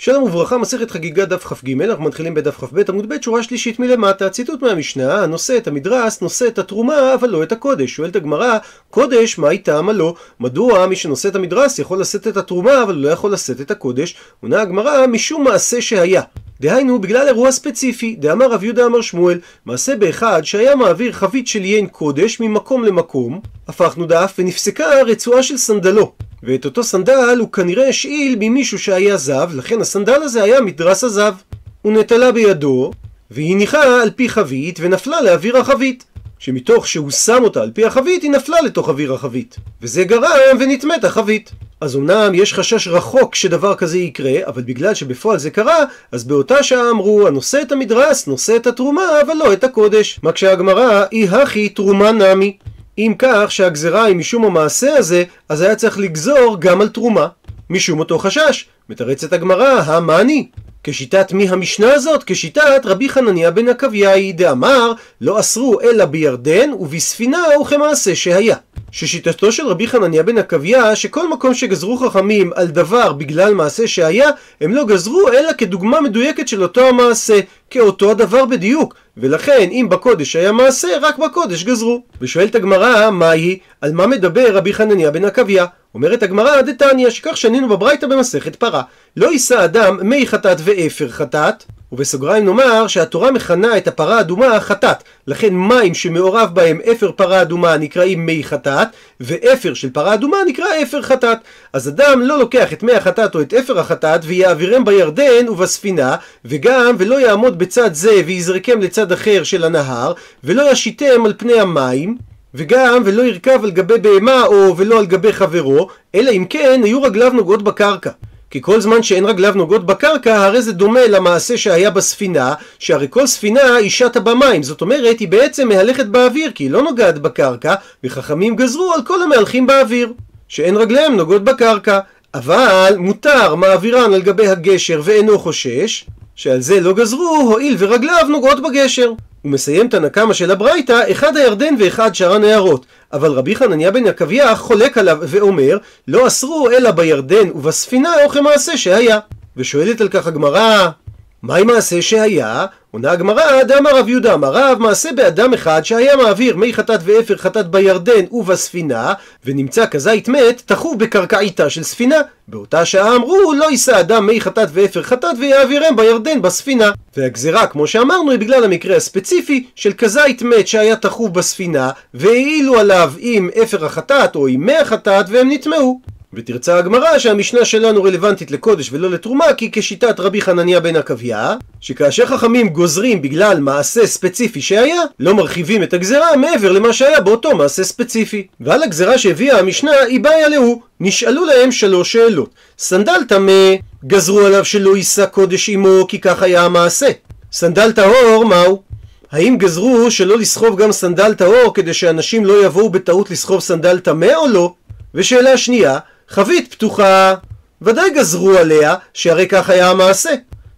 שלום וברכה, מסכת חגיגה דף כ"ג, אנחנו מתחילים בדף כ"ב עמוד ב', שורה שלישית מלמטה, ציטוט מהמשנה, הנושא את המדרס, נושא את התרומה, אבל לא את הקודש. שואלת הגמרא, קודש, מה איתה, מה לא? מדוע מי שנושא את המדרס יכול לשאת את התרומה, אבל לא יכול לשאת את הקודש? עונה הגמרא, משום מעשה שהיה. דהיינו, בגלל אירוע ספציפי, דאמר רב יהודה אמר שמואל, מעשה באחד שהיה מעביר חבית של יין קודש ממקום למקום, הפכנו דף ונפסקה רצועה של סנדלו. ואת אותו סנדל הוא כנראה השאיל ממישהו שהיה זב, לכן הסנדל הזה היה מדרס הזב. הוא נטלה בידו, והיא ניחה על פי חבית ונפלה לאוויר החבית. שמתוך שהוא שם אותה על פי החבית, היא נפלה לתוך אוויר החבית. וזה גרם ונטמאת החבית. אז אמנם יש חשש רחוק שדבר כזה יקרה, אבל בגלל שבפועל זה קרה, אז באותה שעה אמרו, הנושא את המדרס, נושא את התרומה, אבל לא את הקודש. מקשה הגמרא, אי הכי תרומה נמי. אם כך שהגזרה היא משום המעשה הזה, אז היה צריך לגזור גם על תרומה. משום אותו חשש. מתרצת הגמרא, המאני. כשיטת מי המשנה הזאת? כשיטת רבי חנניה בן עקביאי דאמר לא אסרו אלא בירדן ובספינה וכמעשה שהיה. ששיטתו של רבי חנניה בן עקביה שכל מקום שגזרו חכמים על דבר בגלל מעשה שהיה הם לא גזרו אלא כדוגמה מדויקת של אותו המעשה כאותו הדבר בדיוק ולכן אם בקודש היה מעשה רק בקודש גזרו ושואלת הגמרא מהי על מה מדבר רבי חנניה בן עקביה אומרת הגמרא דתניא שכך שנינו בברייתא במסכת פרה לא יישא אדם מי חטאת ואפר חטאת ובסוגריים נאמר שהתורה מכנה את הפרה האדומה חטאת. לכן מים שמעורב בהם אפר פרה אדומה נקראים מי חטאת ואפר של פרה אדומה נקרא אפר חטאת. אז אדם לא לוקח את מי החטאת או את אפר החטאת ויעבירם בירדן ובספינה וגם ולא יעמוד בצד זה ויזרקם לצד אחר של הנהר ולא ישיתם על פני המים וגם ולא ירכב על גבי בהמה או ולא על גבי חברו אלא אם כן היו רגליו נוגעות בקרקע כי כל זמן שאין רגליו נוגעות בקרקע, הרי זה דומה למעשה שהיה בספינה, שהרי כל ספינה היא שטה במים, זאת אומרת, היא בעצם מהלכת באוויר, כי היא לא נוגעת בקרקע, וחכמים גזרו על כל המהלכים באוויר, שאין רגליהם נוגעות בקרקע. אבל מותר מעבירן על גבי הגשר ואינו חושש, שעל זה לא גזרו, הואיל ורגליו נוגעות בגשר. הוא מסיים את הנקמה של הברייתא, אחד הירדן ואחד שאר הנהרות. אבל רבי חנניה בן עקביה חולק עליו ואומר, לא אסרו אלא בירדן ובספינה או כמעשה שהיה. ושואלת על כך הגמרא, מהי מעשה שהיה? עונה הגמרא, דאמר רב יהודה אמר רב, מעשה באדם אחד שהיה מעביר מי חטאת ואפר חטאת בירדן ובספינה, ונמצא כזית מת, תחוב בקרקעיתה של ספינה. באותה שעה אמרו, לא יישא אדם מי חטאת ואפר חטאת ויעבירם בירדן בספינה. והגזירה, כמו שאמרנו, היא בגלל המקרה הספציפי של כזית מת שהיה תחוב בספינה, והעילו עליו עם אפר החטאת או עם מי החטאת והם נטמעו. ותרצה הגמרא שהמשנה שלנו רלוונטית לקודש ולא לתרומה כי כשיטת רבי חנניה בן עקביה שכאשר חכמים גוזרים בגלל מעשה ספציפי שהיה לא מרחיבים את הגזרה מעבר למה שהיה באותו מעשה ספציפי ועל הגזרה שהביאה המשנה היא בעיה להוא נשאלו להם שלוש שאלות סנדל טמא גזרו עליו שלא יישא קודש עמו כי כך היה המעשה סנדל טהור מהו? האם גזרו שלא לסחוב גם סנדל טהור כדי שאנשים לא יבואו בטעות לסחוב סנדל טמא או לא? ושאלה שנייה חבית פתוחה, ודאי גזרו עליה, שהרי כך היה המעשה.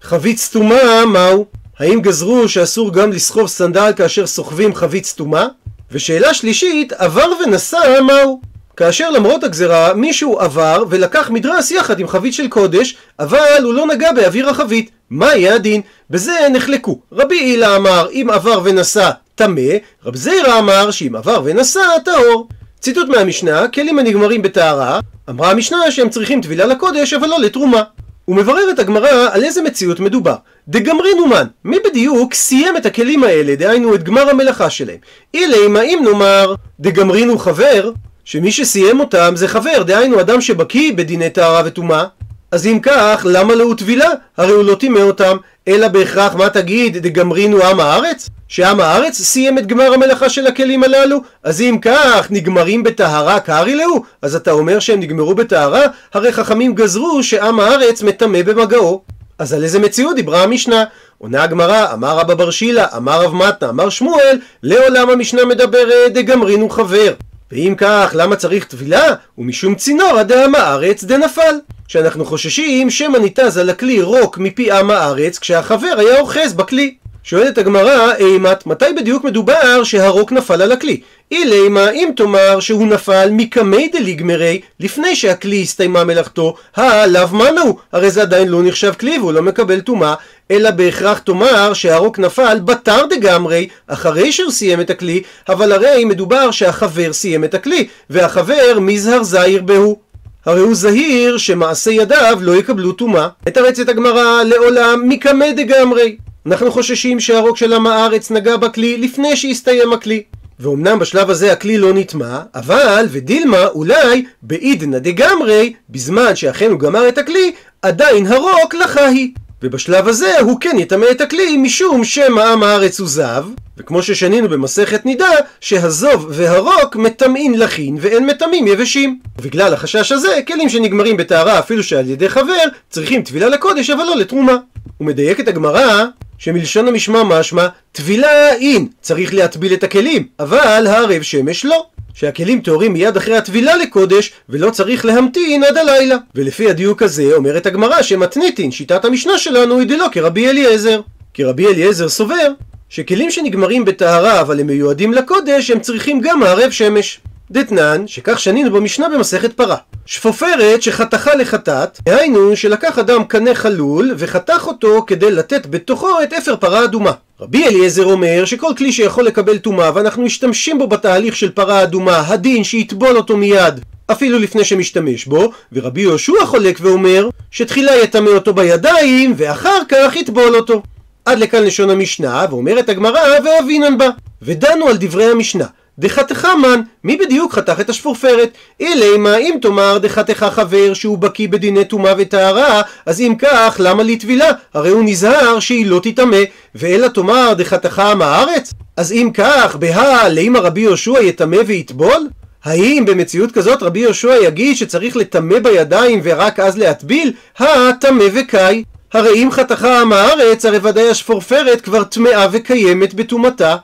חבית סתומה, מהו? האם גזרו שאסור גם לסחוב סנדל כאשר סוחבים חבית סתומה? ושאלה שלישית, עבר ונשא, מהו? כאשר למרות הגזרה מישהו עבר ולקח מדרס יחד עם חבית של קודש, אבל הוא לא נגע באוויר החבית. מה יהיה הדין? בזה נחלקו. רבי הילה אמר אם עבר ונסע טמא, רב זירא אמר שאם עבר ונסע טהור. ציטוט מהמשנה, כלים הנגמרים בטהרה, אמרה המשנה שהם צריכים טבילה לקודש אבל לא לתרומה. ומבררת הגמרא על איזה מציאות מדובר. דגמרינו מן, מי בדיוק סיים את הכלים האלה, דהיינו את גמר המלאכה שלהם. אילם האם נאמר דגמרינו חבר, שמי שסיים אותם זה חבר, דהיינו אדם שבקיא בדיני טהרה וטומאה. אז אם כך, למה לא טבילה? הרי הוא לא טימא אותם, אלא בהכרח מה תגיד, דגמרינו עם הארץ? שעם הארץ סיים את גמר המלאכה של הכלים הללו? אז אם כך, נגמרים בטהרה קרי להו? אז אתה אומר שהם נגמרו בטהרה? הרי חכמים גזרו שעם הארץ מטמא במגעו. אז על איזה מציאות דיברה המשנה? עונה הגמרא, אמר רבא בר שילה, אמר רב מתנה, אמר שמואל, לעולם המשנה מדברת דגמרינו חבר. ואם כך, למה צריך טבילה? ומשום צינור דעם הארץ דנפל. שאנחנו חוששים שמא ניתז על הכלי רוק מפי עם הארץ כשהחבר היה אוחז בכלי. שואלת הגמרא, אימת, מתי בדיוק מדובר שהרוק נפל על הכלי? אילימה, אם תאמר שהוא נפל מקמי דליגמרי, לפני שהכלי הסתיימה מלאכתו, הלאו מנהו, הרי זה עדיין לא נחשב כלי והוא לא מקבל טומאה, אלא בהכרח תאמר שהרוק נפל בתר דגמרי, אחרי שהוא סיים את הכלי, אבל הרי מדובר שהחבר סיים את הכלי, והחבר מזהר זעיר בהו. הרי הוא זהיר שמעשה ידיו לא יקבלו טומאה. מתרצת הגמרא לעולם מקמא דגמרי. אנחנו חוששים שהרוק של עם הארץ נגע בכלי לפני שהסתיים הכלי. ואומנם בשלב הזה הכלי לא נטמע, אבל ודילמה אולי בעידנא דגמרי, בזמן שאכן הוא גמר את הכלי, עדיין הרוק לחהי. ובשלב הזה הוא כן יטמא את הכלי משום שמא עם הארץ הוא זב, וכמו ששנינו במסכת נידה, שהזוב והרוק מטמאים לחין ואין מטמאים יבשים. ובגלל החשש הזה, כלים שנגמרים בטהרה אפילו שעל ידי חבר, צריכים טבילה לקודש אבל לא לתרומה. ומדייקת הגמרא שמלשון המשמע משמע טבילה אין, צריך להטביל את הכלים, אבל הערב שמש לא. שהכלים טהורים מיד אחרי הטבילה לקודש, ולא צריך להמתין עד הלילה. ולפי הדיוק הזה אומרת הגמרא שמתניתין, שיטת המשנה שלנו היא דלא כרבי אליעזר. כי רבי אליעזר סובר שכלים שנגמרים בטהרה אבל הם מיועדים לקודש, הם צריכים גם מערב שמש. דתנן, שכך שנינו במשנה במסכת פרה. שפופרת שחתכה לחטאת, דהיינו שלקח אדם קנה חלול וחתך אותו כדי לתת בתוכו את אפר פרה אדומה. רבי אליעזר אומר שכל כלי שיכול לקבל טומאה ואנחנו משתמשים בו בתהליך של פרה אדומה, הדין שיטבול אותו מיד אפילו לפני שמשתמש בו, ורבי יהושע חולק ואומר שתחילה יטמא אותו בידיים ואחר כך יטבול אותו. עד לכאן לשון המשנה, ואומרת הגמרא ואבינן בה. ודנו על דברי המשנה. דחתך מן, מי בדיוק חתך את השפורפרת? אילימה, אם תאמר דחתך חבר שהוא בקיא בדיני טומאה וטהרה, אז אם כך, למה לטבילה? הרי הוא נזהר שהיא לא תטמא, ואלא תאמר דחתך עם הארץ? אז אם כך, בהא, לאמא רבי יהושע יטמא ויטבול? האם במציאות כזאת רבי יהושע יגיד שצריך לטמא בידיים ורק אז להטביל? הטמא וקאי. הרי אם חתך עם הארץ, הרי ודאי השפורפרת כבר טמאה וקיימת בטומאתה.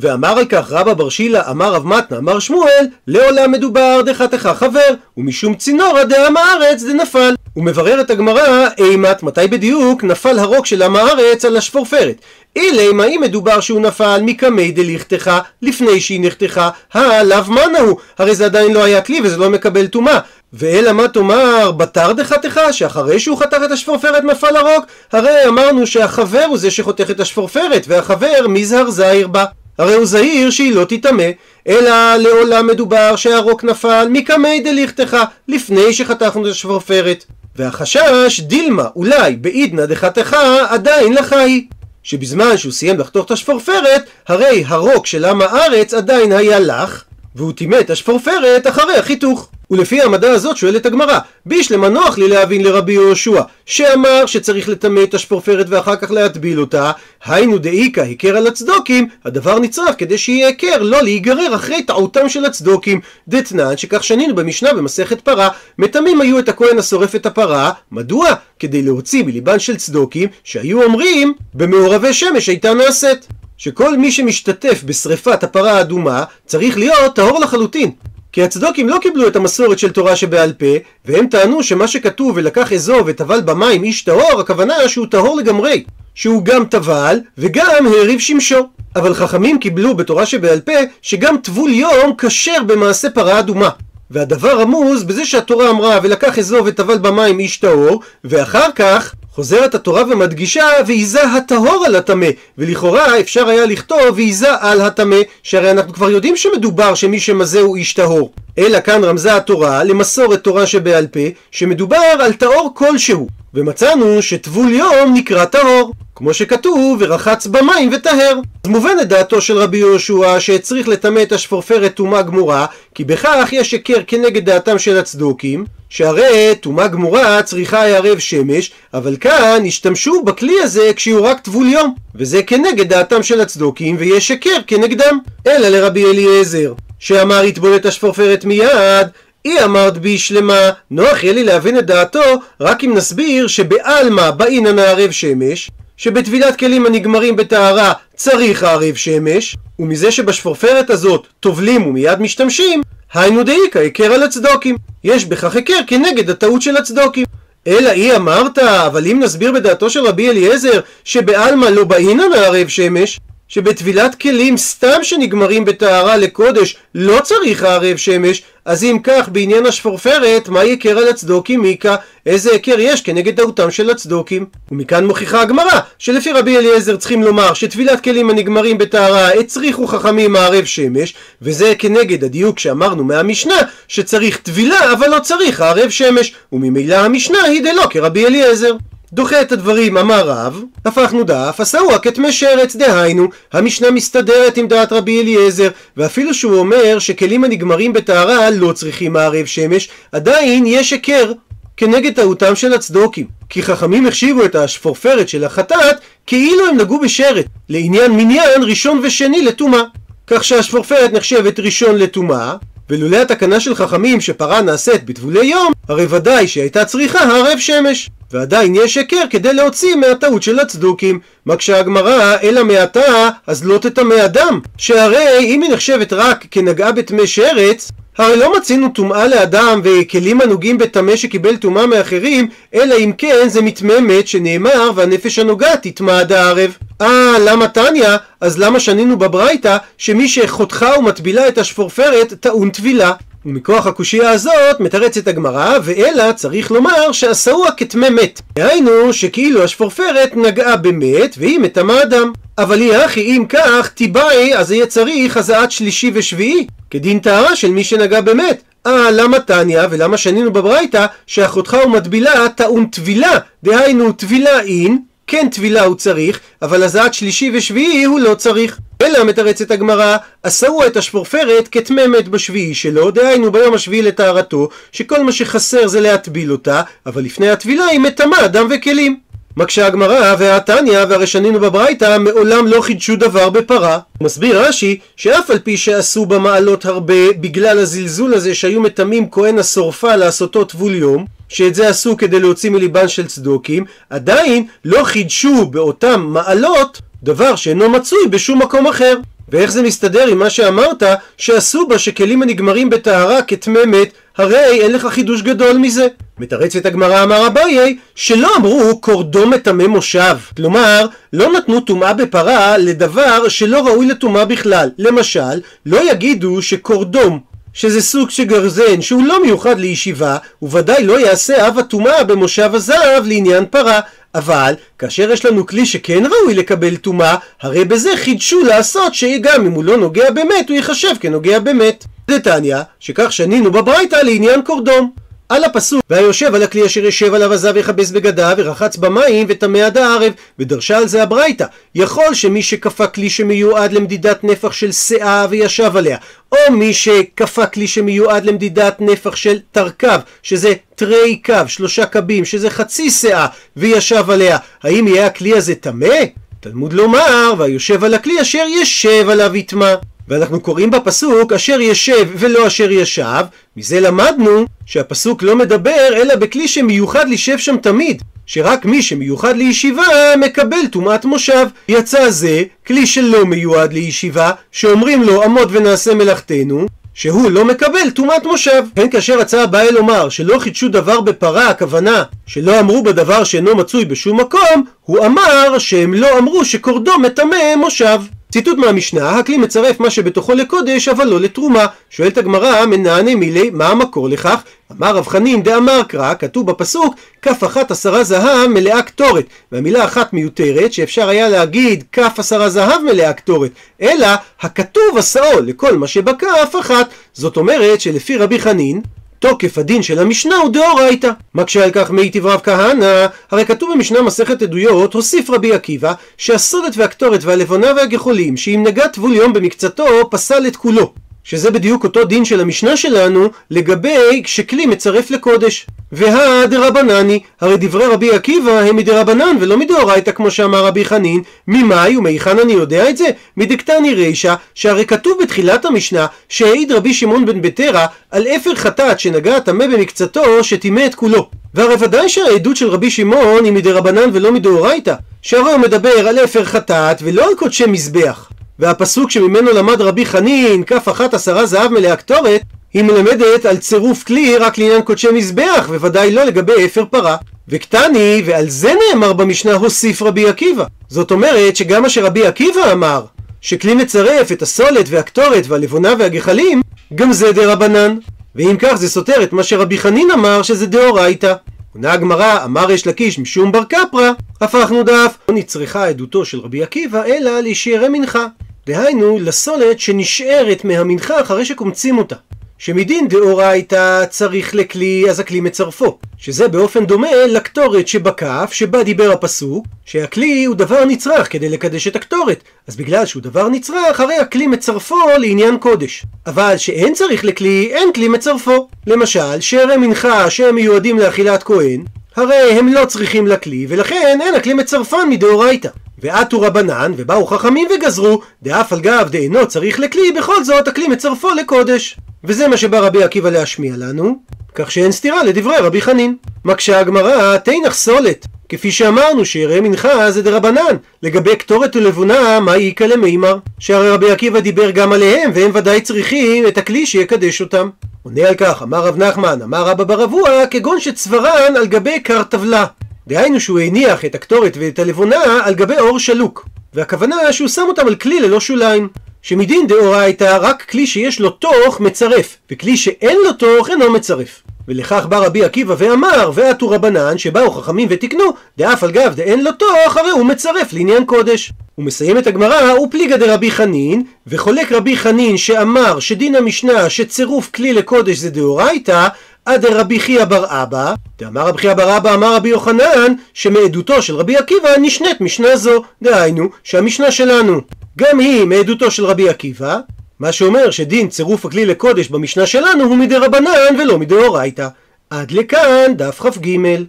ואמר על כך רבא בר שילה, אמר רב מתנה, אמר שמואל, לעולם מדובר דחתך חבר, ומשום צינורא דעם הארץ דנפל. ומבררת הגמרא, אימת, מתי בדיוק נפל הרוק של עם הארץ על השפורפרת? אילי, אם מדובר שהוא נפל מקמי דליכתך, לפני שהיא נחתכה, הלאו מנה הוא, הרי זה עדיין לא היה כלי וזה לא מקבל טומאה. ואלא מה תאמר בתר דחתך, שאחרי שהוא חתך את השפורפרת נפל הרוק? הרי אמרנו שהחבר הוא זה שחותך את השפורפרת, והחבר מזהר זעיר בה. הרי הוא זהיר שהיא לא תטמא, אלא לעולם מדובר שהרוק נפל מקמי דליכתך, לפני שחתכנו את השפורפרת. והחשש, דילמה, אולי, בעידנא דחתך, עדיין היא. שבזמן שהוא סיים לחתוך את השפורפרת, הרי הרוק של עם הארץ עדיין היה לך, והוא טימא את השפורפרת אחרי החיתוך. ולפי העמדה הזאת שואלת הגמרא, בישלמה נוח לי להבין לרבי יהושע, שאמר שצריך לטמא את השפורפרת ואחר כך להטביל אותה, היינו דאיכא היכר על הצדוקים, הדבר נצרך כדי שיהיה היכר לא להיגרר אחרי טעותם של הצדוקים. דתנן שכך שנינו במשנה במסכת פרה, מטמאים היו את הכהן השורף את הפרה, מדוע? כדי להוציא מליבן של צדוקים, שהיו אומרים, במעורבי שמש הייתה נעשית. שכל מי שמשתתף בשריפת הפרה האדומה צריך להיות טהור לחלוטין. כי הצדוקים לא קיבלו את המסורת של תורה שבעל פה, והם טענו שמה שכתוב ולקח אזוב וטבל במים איש טהור, הכוונה שהוא טהור לגמרי. שהוא גם טבל וגם העריב שמשו. אבל חכמים קיבלו בתורה שבעל פה שגם טבול יום כשר במעשה פרה אדומה. והדבר רמוז בזה שהתורה אמרה ולקח אזוב וטבל במים איש טהור, ואחר כך חוזרת התורה ומדגישה ועיזה הטהור על הטמא ולכאורה אפשר היה לכתוב ועיזה על הטמא שהרי אנחנו כבר יודעים שמדובר שמי שמזה הוא איש טהור. אלא כאן רמזה התורה למסורת תורה שבעל פה שמדובר על טהור כלשהו ומצאנו שטבול יום נקרא טהור כמו שכתוב ורחץ במים וטהר אז מובנת דעתו של רבי יהושע שהצריך לטמא את השפורפרת טומאה גמורה כי בכך יש היכר כנגד דעתם של הצדוקים שהרי טומאה גמורה צריכה הערב שמש, אבל כאן השתמשו בכלי הזה כשהוא רק טבול יום, וזה כנגד דעתם של הצדוקים, ויש שקר כנגדם. אלא לרבי אליעזר, שאמר יטבול את השפורפרת מיד, היא אמרת בי שלמה, נוח יהיה לי להבין את דעתו רק אם נסביר שבעלמא באינן הערב שמש, שבטבילת כלים הנגמרים בטהרה צריך הערב שמש, ומזה שבשפורפרת הזאת טובלים ומיד משתמשים, היינו דאיכא היכר על הצדוקים. יש בכך היכר כנגד הטעות של הצדוקים. אלא היא אמרת, אבל אם נסביר בדעתו של רבי אליעזר שבעלמא לא באינן הערב שמש, שבטבילת כלים סתם שנגמרים בטהרה לקודש לא צריך הערב שמש, אז אם כך בעניין השפורפרת, מה יקר על הצדוקים מיקה? איזה היכר יש כנגד טעותם של הצדוקים? ומכאן מוכיחה הגמרא, שלפי רבי אליעזר צריכים לומר שטבילת כלים הנגמרים בטהרה הצריכו חכמים מערב שמש, וזה כנגד הדיוק שאמרנו מהמשנה, שצריך טבילה אבל לא צריך הערב שמש, וממילא המשנה היא דלא כרבי אליעזר. דוחה את הדברים, אמר רב, הפכנו דף, עשהו כתמי שרץ, דהיינו, המשנה מסתדרת עם דעת רבי אליעזר, ואפילו שהוא אומר שכלים הנגמרים בטהרה לא צריכים מערב שמש, עדיין יש היכר כנגד טעותם של הצדוקים. כי חכמים החשיבו את השפורפרת של החטאת כאילו הם נגעו בשרת, לעניין מניין ראשון ושני לטומאה. כך שהשפורפרת נחשבת ראשון לטומאה, ולולא התקנה של חכמים שפרה נעשית בטבולי יום, הרי ודאי שהייתה צריכה הערב שמש. ועדיין יש היכר כדי להוציא מהטעות של הצדוקים. מקשה הגמרא, אלא מעתה, אז לא תטמא אדם. שהרי אם היא נחשבת רק כנגעה בטמא שרץ, הרי לא מצינו טומאה לאדם וכלים הנוגעים בטמא שקיבל טומאה מאחרים, אלא אם כן זה מתממת שנאמר והנפש הנוגעת תטמא עד הערב. אה, למה תניא? אז למה שנינו בברייתא שמי שחותכה ומטבילה את השפורפרת טעון טבילה? ומכוח הקושייה הזאת מתרצת הגמרא, ואלא צריך לומר שעשאוה כטמא מת. דהיינו שכאילו השפורפרת נגעה במת והיא מטמא אדם. אבל היא אחי אם כך תיבאי אז יהיה צריך הזעת שלישי ושביעי כדין טהרה של מי שנגע במת. אה, למה תניא ולמה שנינו בברייתא שאחותך ומטבילה טעון טבילה, דהיינו טבילה אין כן טבילה הוא צריך, אבל הזעת שלישי ושביעי הוא לא צריך. אלא מתרצת הגמרא, עשהו את השפורפרת כטמא מת בשביעי שלו, דהיינו ביום השביעי לטהרתו, שכל מה שחסר זה להטביל אותה, אבל לפני הטבילה היא מטמאה דם וכלים. מקשה הגמרא והתניא והרי שנינו בברייתא מעולם לא חידשו דבר בפרה. מסביר רש"י שאף על פי שעשו במעלות הרבה בגלל הזלזול הזה שהיו מטמאים כהן השורפה לעשותו טבול יום שאת זה עשו כדי להוציא מליבן של צדוקים עדיין לא חידשו באותם מעלות דבר שאינו מצוי בשום מקום אחר. ואיך זה מסתדר עם מה שאמרת שעשו בה שכלים הנגמרים בטהרה כטמא מת הרי אין לך חידוש גדול מזה. מתרצת הגמרא אמר אביי שלא אמרו קורדום מטמא מושב כלומר לא נתנו טומאה בפרה לדבר שלא ראוי לטומאה בכלל למשל לא יגידו שקורדום שזה סוג של גרזן שהוא לא מיוחד לישיבה, וודאי לא יעשה אב הטומאה במושב הזהב לעניין פרה. אבל כאשר יש לנו כלי שכן ראוי לקבל טומאה, הרי בזה חידשו לעשות שגם אם הוא לא נוגע באמת, הוא ייחשב כנוגע באמת. דתניא, שכך שנינו בברייתא לעניין קורדום. על הפסוק והיושב על הכלי אשר יושב עליו עזב יכבס בגדיו ורחץ במים וטמא עד הערב ודרשה על זה הברייתא יכול שמי שכפה כלי שמיועד למדידת נפח של שאה וישב עליה או מי שכפה כלי שמיועד למדידת נפח של תרכב שזה תרי קו שלושה קבים שזה חצי שאה וישב עליה האם יהיה הכלי הזה טמא? תלמוד לומר והיושב על הכלי אשר ישב עליו יטמא ואנחנו קוראים בפסוק אשר ישב ולא אשר ישב, מזה למדנו שהפסוק לא מדבר אלא בכלי שמיוחד לישב שם תמיד, שרק מי שמיוחד לישיבה מקבל טומאת מושב. יצא זה כלי שלא מיועד לישיבה, שאומרים לו עמוד ונעשה מלאכתנו, שהוא לא מקבל טומאת מושב. כן כאשר רצה הבעל לומר שלא חידשו דבר בפרה, הכוונה שלא אמרו בדבר שאינו מצוי בשום מקום, הוא אמר שהם לא אמרו שקורדו מטמא מושב. ציטוט מהמשנה, הכלי מצרף מה שבתוכו לקודש, אבל לא לתרומה. שואלת הגמרא, מנענה מילי, מה המקור לכך? אמר רב חנין דאמר קרא, כתוב בפסוק, כף אחת עשרה זהב מלאה קטורת. והמילה אחת מיותרת, שאפשר היה להגיד כף עשרה זהב מלאה קטורת. אלא, הכתוב עשאו לכל מה שבכף אחת. זאת אומרת שלפי רבי חנין, תוקף הדין של המשנה הוא דאורייתא. מקשה על כך מיטיב רב כהנא, הרי כתוב במשנה מסכת עדויות, הוסיף רבי עקיבא, שהסודת והקטורת והלבונה והגחולים, שאם נגע טבול יום במקצתו, פסל את כולו. שזה בדיוק אותו דין של המשנה שלנו לגבי כשכלי מצרף לקודש. והא דרבנני, הרי דברי רבי עקיבא הם מדרבנן ולא מדאורייתא כמו שאמר רבי חנין, ממאי ומהיכן אני יודע את זה? מדקתני רישא, שהרי כתוב בתחילת המשנה שהעיד רבי שמעון בן בטרה על אפר חטאת שנגע טמא במקצתו שטימא את כולו. והרי ודאי שהעדות של רבי שמעון היא מדרבנן ולא מדאורייתא, שהרי הוא מדבר על אפר חטאת ולא על קודשי מזבח. והפסוק שממנו למד רבי חנין, כף אחת עשרה זהב מלאה קטורת, היא מלמדת על צירוף כלי רק לעניין קודשי מזבח, וודאי לא לגבי אפר פרה. וקטני, ועל זה נאמר במשנה הוסיף רבי עקיבא. זאת אומרת שגם מה שרבי עקיבא אמר, שכלי מצרף את הסולת והקטורת והלבונה והגחלים, גם זה דה רבנן. ואם כך זה סותר את מה שרבי חנין אמר שזה דאורייתא. עונה הגמרא, אמר יש לקיש משום בר קפרא, הפכנו דף. לא נצרכה עדותו של רבי עקיבא, אלא לישארי מנחה. דהיינו, לסולת שנשארת מהמנחה אחרי שקומצים אותה. שמדין דאורייתא צריך לכלי, אז הכלי מצרפו. שזה באופן דומה לקטורת שבכף, שבה דיבר הפסוק, שהכלי הוא דבר נצרך כדי לקדש את הקטורת. אז בגלל שהוא דבר נצרך, הרי הכלי מצרפו לעניין קודש. אבל שאין צריך לכלי, אין כלי מצרפו. למשל, שערי מנחה שהם מיועדים לאכילת כהן, הרי הם לא צריכים לכלי, ולכן אין הכלי מצרפן מדאורייתא. ועטו רבנן, ובאו חכמים וגזרו, דאף על גב דאינו צריך לכלי, בכל זאת הכלי מצרפו לקודש. וזה מה שבא רבי עקיבא להשמיע לנו, כך שאין סתירה לדברי רבי חנין. מקשה הגמרא, תנח סולת. כפי שאמרנו שיראה מנחה זה דרבנן, לגבי קטורת ולבונה מה איכא למימר? שהרי רבי עקיבא דיבר גם עליהם, והם ודאי צריכים את הכלי שיקדש אותם. עונה על כך, אמר רב נחמן, אמר רבא ברבוע, כגון שצוורן על גבי קרטבלה. דהיינו שהוא הניח את הקטורת ואת הלבונה על גבי אור שלוק. והכוונה שהוא שם אותם על כלי ללא שוליים. שמדין דאורייתא רק כלי שיש לו תוך מצרף, וכלי שאין לו תוך אינו מצרף. ולכך בא רבי עקיבא ואמר, ועטו רבנן, שבאו חכמים ותיקנו, דאף על גב דאין לו תוך, הרי הוא מצרף לעניין קודש. הוא מסיים את הגמרא, הוא פליגא דרבי חנין, וחולק רבי חנין שאמר שדין המשנה שצירוף כלי לקודש זה דאורייתא, עד רבי חייא בר אבא, דאמר רבי חייא בר אבא אמר רבי יוחנן, שמעדותו של רבי עקיבא נשנית משנה זו, דהיינו שהמשנה שלנו גם היא מעדותו של רבי עקיבא, מה שאומר שדין צירוף הכלי לקודש במשנה שלנו הוא מדי רבנן ולא מדאורייתא. עד לכאן דף כ"ג